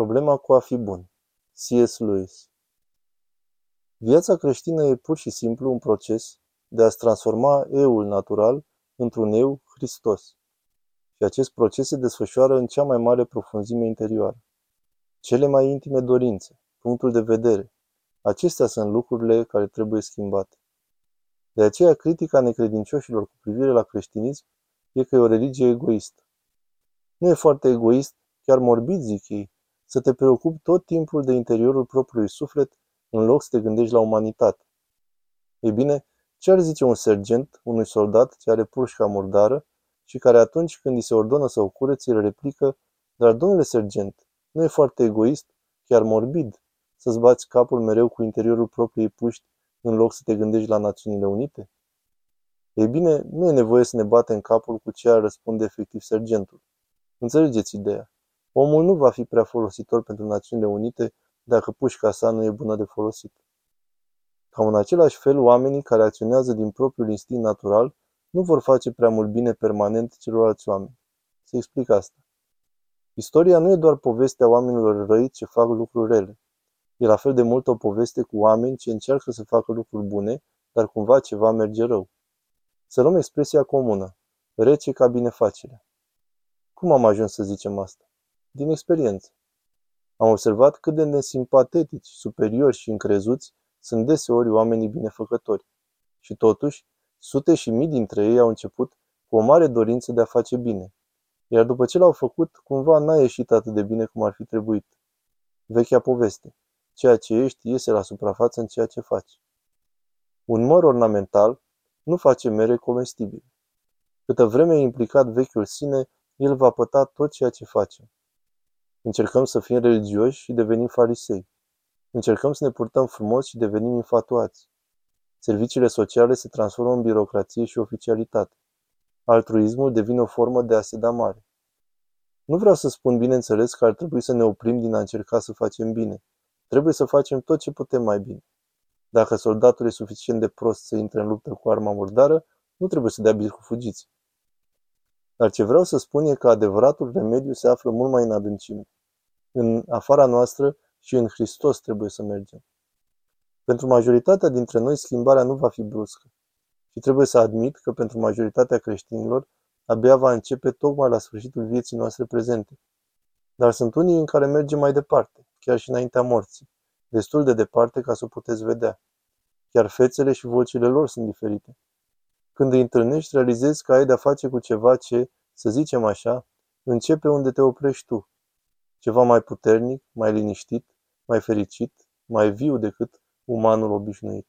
Problema cu a fi bun. C.S. Lewis Viața creștină e pur și simplu un proces de a-ți transforma eul natural într-un eu Hristos. Și acest proces se desfășoară în cea mai mare profunzime interioară. Cele mai intime dorințe, punctul de vedere, acestea sunt lucrurile care trebuie schimbate. De aceea, critica necredincioșilor cu privire la creștinism e că e o religie egoistă. Nu e foarte egoist, chiar morbid, zic ei, să te preocupi tot timpul de interiorul propriului suflet în loc să te gândești la umanitate. Ei bine, ce ar zice un sergent unui soldat ce are pușca murdară și care atunci când îi se ordonă să o curețe, îl replică, dar domnule sergent, nu e foarte egoist, chiar morbid, să-ți bați capul mereu cu interiorul propriei puști în loc să te gândești la Națiunile Unite? Ei bine, nu e nevoie să ne batem capul cu ce ar răspunde efectiv sergentul. Înțelegeți ideea. Omul nu va fi prea folositor pentru Națiunile Unite dacă pușca sa nu e bună de folosit. Cam în același fel, oamenii care acționează din propriul instinct natural nu vor face prea mult bine permanent celorlalți oameni. Se explic asta. Istoria nu e doar povestea oamenilor răi ce fac lucruri rele. E la fel de mult o poveste cu oameni ce încearcă să facă lucruri bune, dar cumva ceva merge rău. Să luăm expresia comună, rece ca binefacerea. Cum am ajuns să zicem asta? Din experiență. Am observat cât de nesimpatetici, superiori și încrezuți sunt deseori oamenii binefăcători. Și totuși, sute și mii dintre ei au început cu o mare dorință de a face bine. Iar după ce l-au făcut, cumva n-a ieșit atât de bine cum ar fi trebuit. Vechea poveste. Ceea ce ești iese la suprafață în ceea ce faci. Un măr ornamental nu face mere comestibile. Câtă vreme e implicat vechiul sine, el va păta tot ceea ce face. Încercăm să fim religioși și devenim farisei. Încercăm să ne purtăm frumos și devenim infatuați. Serviciile sociale se transformă în birocrație și oficialitate. Altruismul devine o formă de a se da mare. Nu vreau să spun bineînțeles că ar trebui să ne oprim din a încerca să facem bine. Trebuie să facem tot ce putem mai bine. Dacă soldatul e suficient de prost să intre în luptă cu arma murdară, nu trebuie să dea bir cu fugiți. Dar ce vreau să spun e că adevăratul remediu se află mult mai în adâncime. În afara noastră și în Hristos trebuie să mergem. Pentru majoritatea dintre noi schimbarea nu va fi bruscă. Și trebuie să admit că pentru majoritatea creștinilor abia va începe tocmai la sfârșitul vieții noastre prezente. Dar sunt unii în care mergem mai departe, chiar și înaintea morții, destul de departe ca să o puteți vedea. Chiar fețele și vocile lor sunt diferite. Când îi întâlnești, realizezi că ai de-a face cu ceva ce, să zicem așa, începe unde te oprești tu. Ceva mai puternic, mai liniștit, mai fericit, mai viu decât umanul obișnuit.